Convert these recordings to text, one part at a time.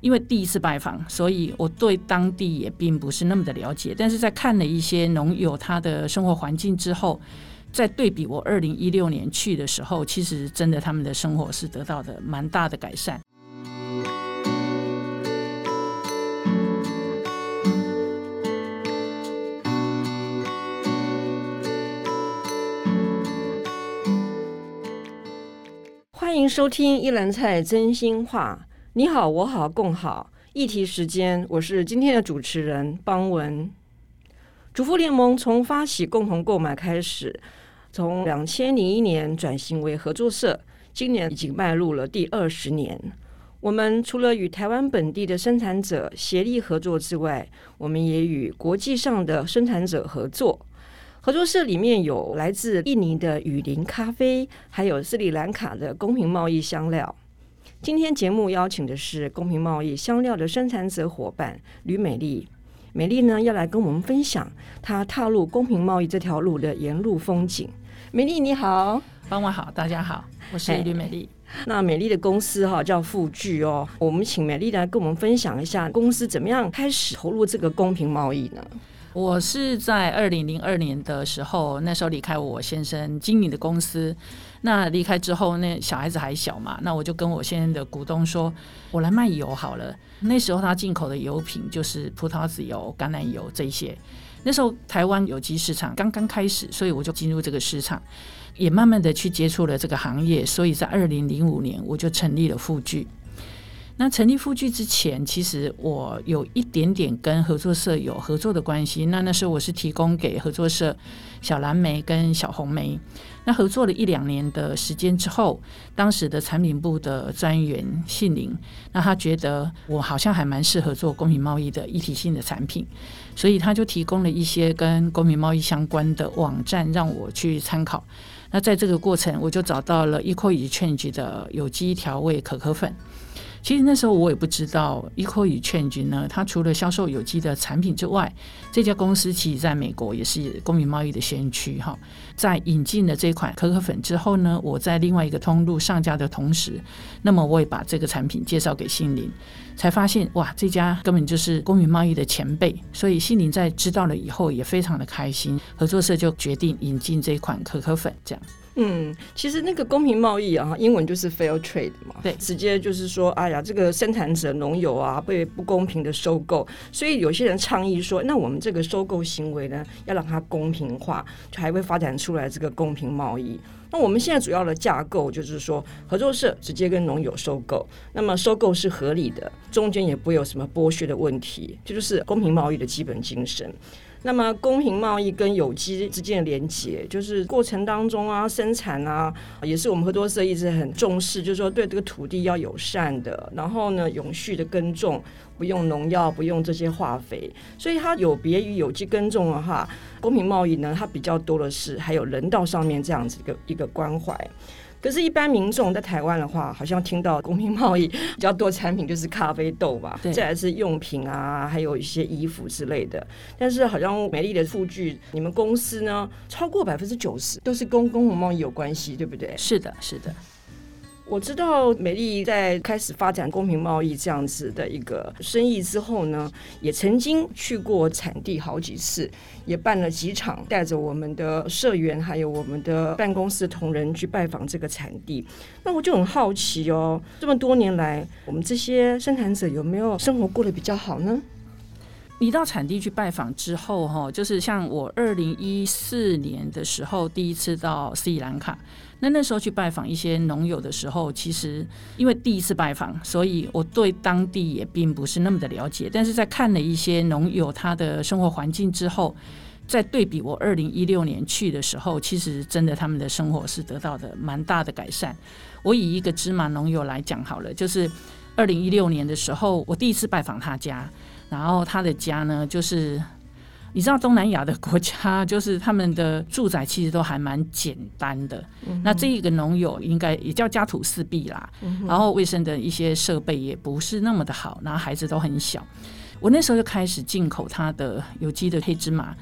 因为第一次拜访，所以我对当地也并不是那么的了解。但是在看了一些农友他的生活环境之后，在对比我二零一六年去的时候，其实真的他们的生活是得到的蛮大的改善。欢迎收听一篮菜真心话。你好，我好，共好。议题时间，我是今天的主持人邦文。主妇联盟从发起共同购买开始，从两千零一年转型为合作社，今年已经迈入了第二十年。我们除了与台湾本地的生产者协力合作之外，我们也与国际上的生产者合作。合作社里面有来自印尼的雨林咖啡，还有斯里兰卡的公平贸易香料。今天节目邀请的是公平贸易香料的生产者伙伴吕美丽。美丽呢要来跟我们分享她踏入公平贸易这条路的沿路风景。美丽你好，傍晚好，大家好，我是吕美丽。那美丽的公司哈叫富聚哦，我们请美丽来跟我们分享一下公司怎么样开始投入这个公平贸易呢？我是在二零零二年的时候，那时候离开我先生经营的公司。那离开之后，那小孩子还小嘛，那我就跟我现在的股东说，我来卖油好了。那时候他进口的油品就是葡萄籽油、橄榄油这些。那时候台湾有机市场刚刚开始，所以我就进入这个市场，也慢慢的去接触了这个行业。所以在二零零五年，我就成立了富聚。那成立富聚之前，其实我有一点点跟合作社有合作的关系。那那时候我是提供给合作社小蓝莓跟小红莓。那合作了一两年的时间之后，当时的产品部的专员姓林，那他觉得我好像还蛮适合做公平贸易的一体性的产品，所以他就提供了一些跟公平贸易相关的网站让我去参考。那在这个过程，我就找到了 Eco Exchange 的有机调味可可粉。其实那时候我也不知道，Eco Exchange 呢，它除了销售有机的产品之外，这家公司其实在美国也是公平贸易的先驱哈。在引进了这款可可粉之后呢，我在另外一个通路上架的同时，那么我也把这个产品介绍给杏林，才发现哇，这家根本就是公平贸易的前辈。所以杏林在知道了以后也非常的开心，合作社就决定引进这款可可粉，这样。嗯，其实那个公平贸易啊，英文就是 fair trade 嘛，对，直接就是说，哎呀，这个生产者农友啊被不公平的收购，所以有些人倡议说，那我们这个收购行为呢，要让它公平化，就还会发展出来这个公平贸易。那我们现在主要的架构就是说，合作社直接跟农友收购，那么收购是合理的，中间也不会有什么剥削的问题，这就是公平贸易的基本精神。那么，公平贸易跟有机之间的连接，就是过程当中啊，生产啊，也是我们合作社一直很重视，就是说对这个土地要友善的，然后呢，永续的耕种，不用农药，不用这些化肥，所以它有别于有机耕种的话，公平贸易呢，它比较多的是还有人道上面这样子一个一个关怀。可是，一般民众在台湾的话，好像听到公平贸易比较多产品就是咖啡豆吧，再来是用品啊，还有一些衣服之类的。但是，好像美丽的数据，你们公司呢，超过百分之九十都是跟公平贸易有关系，对不对？是的，是的。我知道美丽在开始发展公平贸易这样子的一个生意之后呢，也曾经去过产地好几次，也办了几场，带着我们的社员还有我们的办公室同仁去拜访这个产地。那我就很好奇哦，这么多年来，我们这些生产者有没有生活过得比较好呢？你到产地去拜访之后，哈，就是像我二零一四年的时候第一次到斯里兰卡，那那时候去拜访一些农友的时候，其实因为第一次拜访，所以我对当地也并不是那么的了解。但是在看了一些农友他的生活环境之后，在对比我二零一六年去的时候，其实真的他们的生活是得到的蛮大的改善。我以一个芝麻农友来讲好了，就是二零一六年的时候，我第一次拜访他家。然后他的家呢，就是你知道东南亚的国家，就是他们的住宅其实都还蛮简单的。嗯、那这一个农友应该也叫家徒四壁啦。嗯、然后卫生的一些设备也不是那么的好，然后孩子都很小。我那时候就开始进口他的有机的黑芝麻。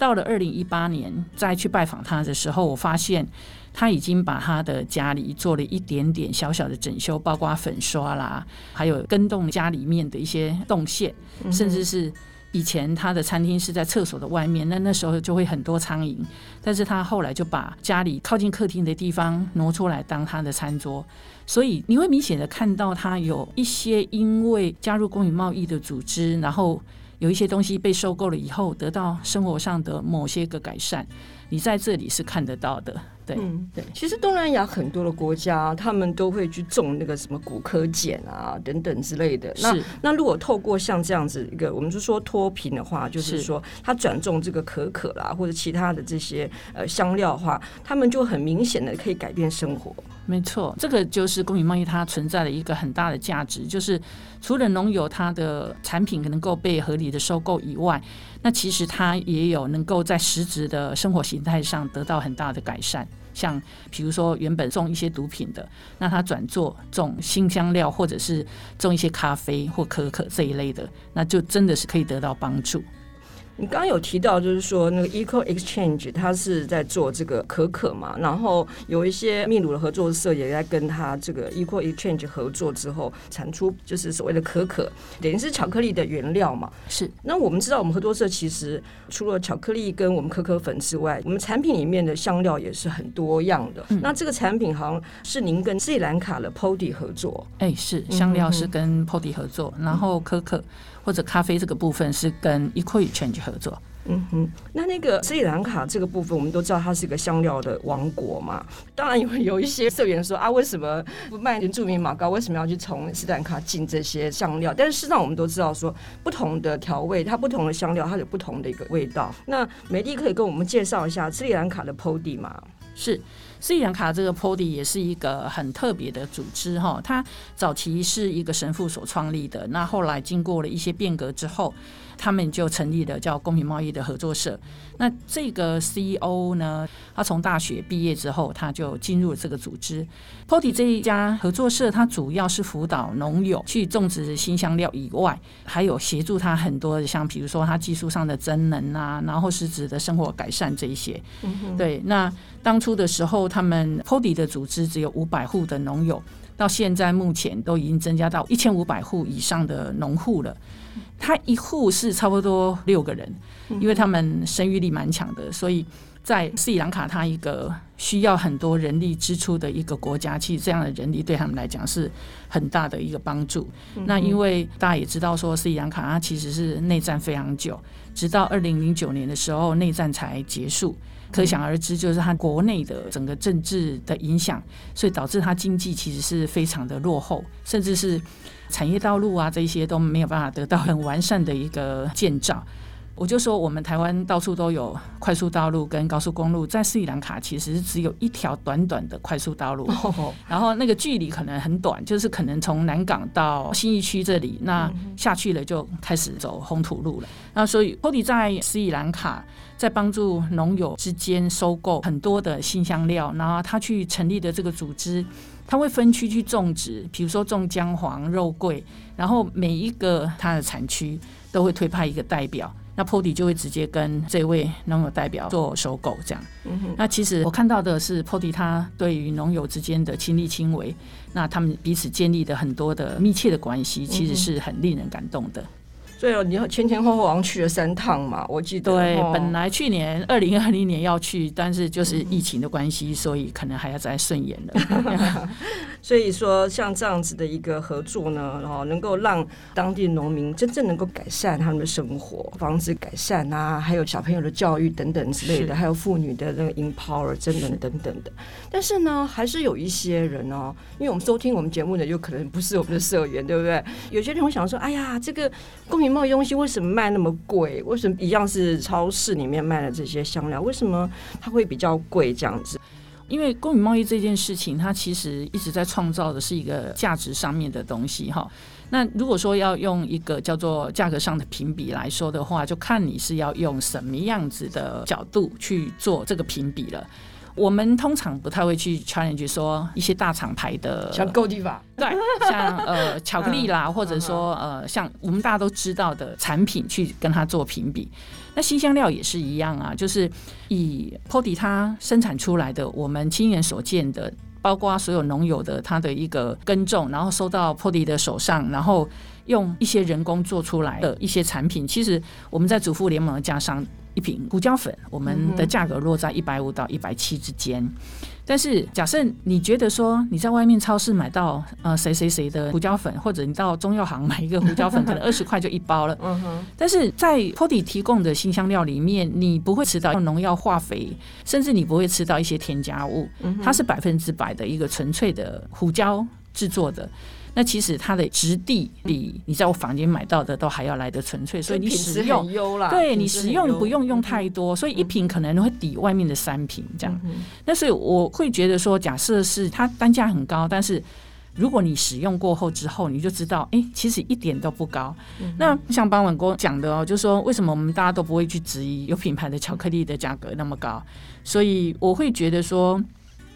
到了二零一八年再去拜访他的时候，我发现他已经把他的家里做了一点点小小的整修，包括粉刷啦，还有跟动家里面的一些动线，甚至是。以前他的餐厅是在厕所的外面，那那时候就会很多苍蝇。但是他后来就把家里靠近客厅的地方挪出来当他的餐桌，所以你会明显的看到他有一些因为加入公平贸易的组织，然后有一些东西被收购了以后，得到生活上的某些个改善。你在这里是看得到的。对，嗯，对，其实东南亚很多的国家，他们都会去种那个什么骨科碱啊等等之类的。那那如果透过像这样子一个，我们就说脱贫的话，就是说他转种这个可可啦，或者其他的这些呃香料的话，他们就很明显的可以改变生活。没错，这个就是公平贸易它存在的一个很大的价值，就是除了农友它的产品能够被合理的收购以外，那其实它也有能够在实质的生活形态上得到很大的改善。像比如说原本种一些毒品的，那他转做种新香料，或者是种一些咖啡或可可这一类的，那就真的是可以得到帮助。你刚刚有提到，就是说那个 Eco Exchange，它是在做这个可可嘛，然后有一些秘鲁的合作社也在跟它这个 Eco Exchange 合作之后，产出就是所谓的可可，等于是巧克力的原料嘛。是。那我们知道，我们合作社其实除了巧克力跟我们可可粉之外，我们产品里面的香料也是很多样的。嗯、那这个产品好像是您跟斯里兰卡的 Podi 合作。哎、欸，是香料是跟 Podi 合作，嗯、然后可可。或者咖啡这个部分是跟 Eco Exchange 合作。嗯哼，那那个斯里兰卡这个部分，我们都知道它是一个香料的王国嘛。当然有有一些社员说啊，为什么不卖原住民马膏？为什么要去从斯里兰卡进这些香料？但是事实上，我们都知道说，不同的调味，它不同的香料，它有不同的一个味道。那美丽可以跟我们介绍一下斯里兰卡的 Podi 吗？是。斯里兰卡这个 Podi 也是一个很特别的组织哈，它早期是一个神父所创立的，那后来经过了一些变革之后，他们就成立了叫公平贸易的合作社。那这个 CEO 呢，他从大学毕业之后，他就进入了这个组织。Podi 这一家合作社，它主要是辅导农友去种植新香料以外，还有协助他很多的，像比如说他技术上的增能啊，然后实质的生活改善这一些。嗯。对，那当初的时候，他们 Podi 的组织只有五百户的农友，到现在目前都已经增加到一千五百户以上的农户了。他一户是差不多六个人，因为他们生育力蛮强的，所以在斯里兰卡，他一个需要很多人力支出的一个国家，其实这样的人力对他们来讲是很大的一个帮助。那因为大家也知道说，斯里兰卡它其实是内战非常久，直到二零零九年的时候内战才结束，可想而知，就是它国内的整个政治的影响，所以导致它经济其实是非常的落后，甚至是。产业道路啊，这些都没有办法得到很完善的一个建造。我就说，我们台湾到处都有快速道路跟高速公路，在斯里兰卡其实只有一条短短的快速道路，然后那个距离可能很短，就是可能从南港到新义区这里，那下去了就开始走红土路了。那所以，Podi 在斯里兰卡在帮助农友之间收购很多的辛香料，然后他去成立的这个组织。他会分区去种植，比如说种姜黄、肉桂，然后每一个它的产区都会推派一个代表，那 Podi 就会直接跟这位农友代表做收购，这样。那其实我看到的是 Podi 他对于农友之间的亲力亲为，那他们彼此建立的很多的密切的关系，其实是很令人感动的。所以你前前后后好像去了三趟嘛，我记得。对，本来去年二零二零年要去，但是就是疫情的关系，所以可能还要再顺延了。所以说，像这样子的一个合作呢，然后能够让当地农民真正能够改善他们的生活，房子改善啊，还有小朋友的教育等等之类的，还有妇女的那个 empower 真的等等的。但是呢，还是有一些人哦，因为我们收听我们节目的有可能不是我们的社员，对不对？有些人会想说，哎呀，这个公贸易东西为什么卖那么贵？为什么一样是超市里面卖的这些香料，为什么它会比较贵这样子？因为公平贸易这件事情，它其实一直在创造的是一个价值上面的东西哈。那如果说要用一个叫做价格上的评比来说的话，就看你是要用什么样子的角度去做这个评比了。我们通常不太会去 challenge 说一些大厂牌的，像 Godiva，对，像呃 巧克力啦，或者说呃像我们大家都知道的产品去跟它做评比。那新香料也是一样啊，就是以 Pody 它生产出来的，我们亲眼所见的，包括所有农友的它的一个耕种，然后收到 Pody 的手上，然后用一些人工做出来的一些产品，其实我们在主妇联盟的加上。一瓶胡椒粉，我们的价格落在一百五到一百七之间。但是，假设你觉得说你在外面超市买到呃谁谁谁的胡椒粉，或者你到中药行买一个胡椒粉，可能二十块就一包了。但是在 Pody 提供的新香料里面，你不会吃到用农药化肥，甚至你不会吃到一些添加物，它是百分之百的一个纯粹的胡椒制作的。那其实它的质地比你在我房间买到的都还要来得纯粹，所以你使用对你使用不用用太多，所以一瓶可能会抵外面的三瓶这样。但是我会觉得说，假设是它单价很高，但是如果你使用过后之后，你就知道，哎，其实一点都不高。那像邦文哥讲的哦，就是说为什么我们大家都不会去质疑有品牌的巧克力的价格那么高？所以我会觉得说。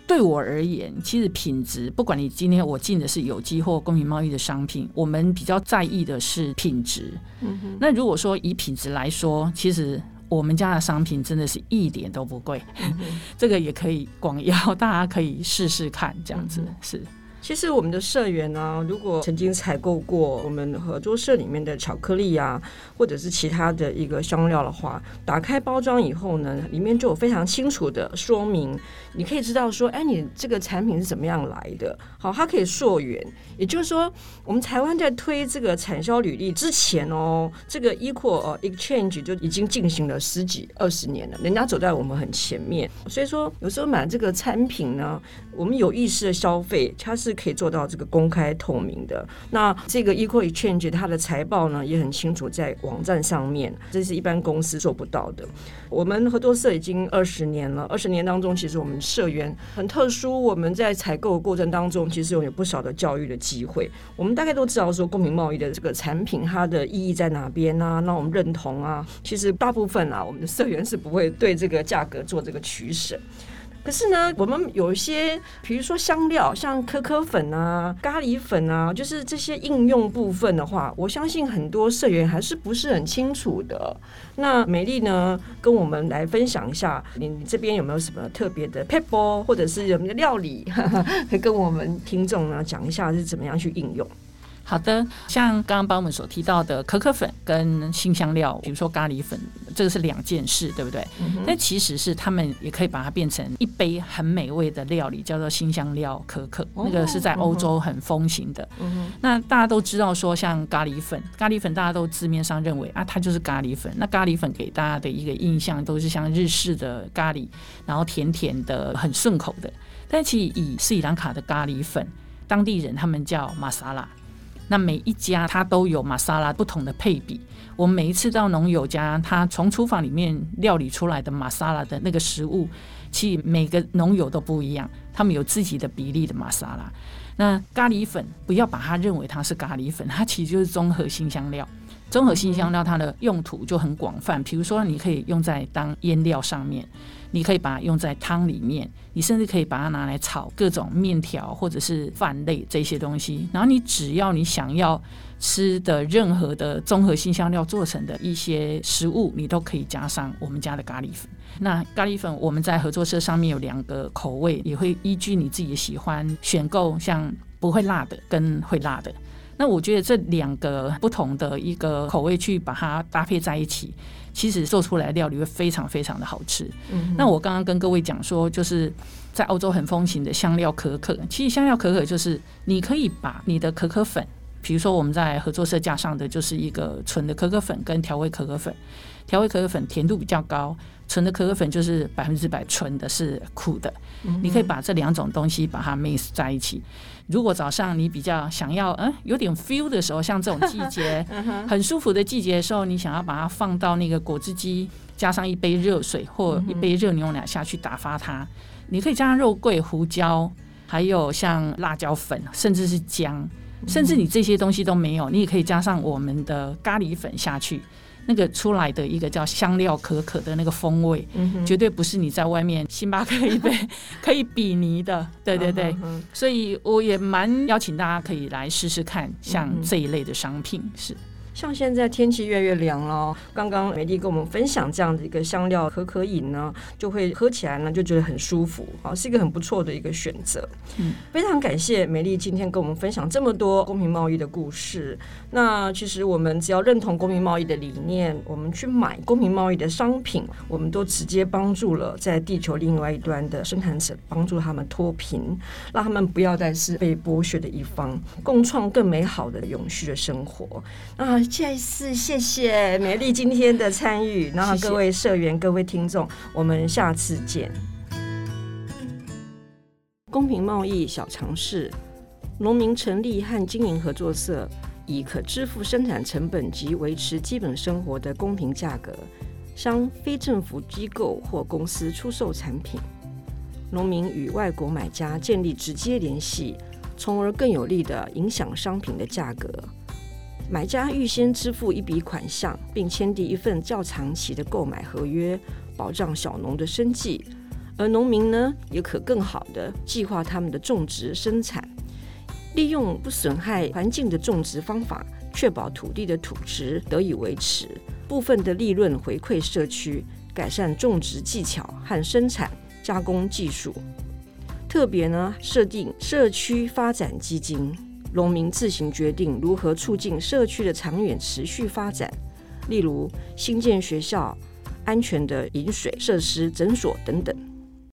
对我而言，其实品质，不管你今天我进的是有机或公平贸易的商品，我们比较在意的是品质。嗯。那如果说以品质来说，其实我们家的商品真的是一点都不贵，嗯。这个也可以广邀，大家可以试试看，这样子，嗯。是。其实我们的社员呢、如果曾经采购过我们合作社里面的巧克力啊，或者是其他的一个香料的话，打开包装以后呢，里面就有非常清楚的说明，你可以知道说，哎，你这个产品是怎么样来的？好，它可以溯源，也就是说，我们台湾在推这个产销履历之前哦，这个 Equal Exchange 就已经进行了十几二十年了，人家走在我们很前面，所以说有时候买这个产品呢，我们有意识的消费，它是。可以做到这个公开透明的。那这个 Equal Exchange 它的财报呢也很清楚，在网站上面，这是一般公司做不到的。我们合作社已经二十年了，二十年当中，其实我们社员很特殊。我们在采购过程当中，其实拥有不少的教育的机会。我们大概都知道说，公平贸易的这个产品它的意义在哪边啊？那我们认同啊。其实大部分啊，我们的社员是不会对这个价格做这个取舍。可是呢，我们有一些，比如说香料，像可可粉啊、咖喱粉啊，就是这些应用部分的话，我相信很多社员还是不是很清楚的。那美丽呢，跟我们来分享一下，你这边有没有什么特别的撇步，或者是有没有料理，可 以跟我们听众呢讲一下是怎么样去应用？好的，像刚刚帮我们所提到的可可粉跟新香料，比如说咖喱粉，这个是两件事，对不对？那、嗯、其实是他们也可以把它变成一杯很美味的料理，叫做新香料可可，哦、那个是在欧洲很风行的。嗯、那大家都知道说，像咖喱粉，咖喱粉大家都字面上认为啊，它就是咖喱粉。那咖喱粉给大家的一个印象都是像日式的咖喱，然后甜甜的，很顺口的。但其实以斯里兰卡的咖喱粉，当地人他们叫玛莎拉。那每一家它都有玛莎拉不同的配比。我们每一次到农友家，他从厨房里面料理出来的玛莎拉的那个食物，其实每个农友都不一样，他们有自己的比例的玛莎拉。那咖喱粉不要把它认为它是咖喱粉，它其实就是综合性香料。综合性香料它的用途就很广泛，比如说你可以用在当腌料上面。你可以把它用在汤里面，你甚至可以把它拿来炒各种面条或者是饭类这些东西。然后你只要你想要吃的任何的综合性香料做成的一些食物，你都可以加上我们家的咖喱粉。那咖喱粉我们在合作社上面有两个口味，也会依据你自己的喜欢选购，像不会辣的跟会辣的。那我觉得这两个不同的一个口味去把它搭配在一起。其实做出来料理会非常非常的好吃。嗯，那我刚刚跟各位讲说，就是在欧洲很风行的香料可可。其实香料可可就是你可以把你的可可粉，比如说我们在合作社架上的就是一个纯的可可粉跟调味可可粉。调味可可粉甜度比较高，纯的可可粉就是百分之百纯的，是苦的。你可以把这两种东西把它 mix 在一起。如果早上你比较想要嗯有点 feel 的时候，像这种季节 很舒服的季节的时候，你想要把它放到那个果汁机，加上一杯热水或一杯热牛奶下去打发它。你可以加上肉桂、胡椒，还有像辣椒粉，甚至是姜，甚至你这些东西都没有，你也可以加上我们的咖喱粉下去。那个出来的一个叫香料可可的那个风味，嗯、绝对不是你在外面星巴克一杯 可以比拟的。对对对，嗯、所以我也蛮邀请大家可以来试试看，像这一类的商品、嗯、是。像现在天气越来越凉了，刚刚美丽跟我们分享这样的一个香料可可饮呢，就会喝起来呢就觉得很舒服，啊，是一个很不错的一个选择。嗯，非常感谢美丽今天跟我们分享这么多公平贸易的故事。那其实我们只要认同公平贸易的理念，我们去买公平贸易的商品，我们都直接帮助了在地球另外一端的生产者，帮助他们脱贫，让他们不要再是被剥削的一方，共创更美好的永续的生活。那再次谢谢美丽今天的参与，然后各位社员、各位听众，我们下次见。公平贸易小尝试：农民成立和经营合作社，以可支付生产成本及维持基本生活的公平价格，向非政府机构或公司出售产品。农民与外国买家建立直接联系，从而更有力地影响商品的价格。买家预先支付一笔款项，并签订一份较长期的购买合约，保障小农的生计。而农民呢，也可更好地计划他们的种植生产，利用不损害环境的种植方法，确保土地的土质得以维持。部分的利润回馈社区，改善种植技巧和生产加工技术。特别呢，设定社区发展基金。农民自行决定如何促进社区的长远持续发展，例如新建学校、安全的饮水设施、诊所等等。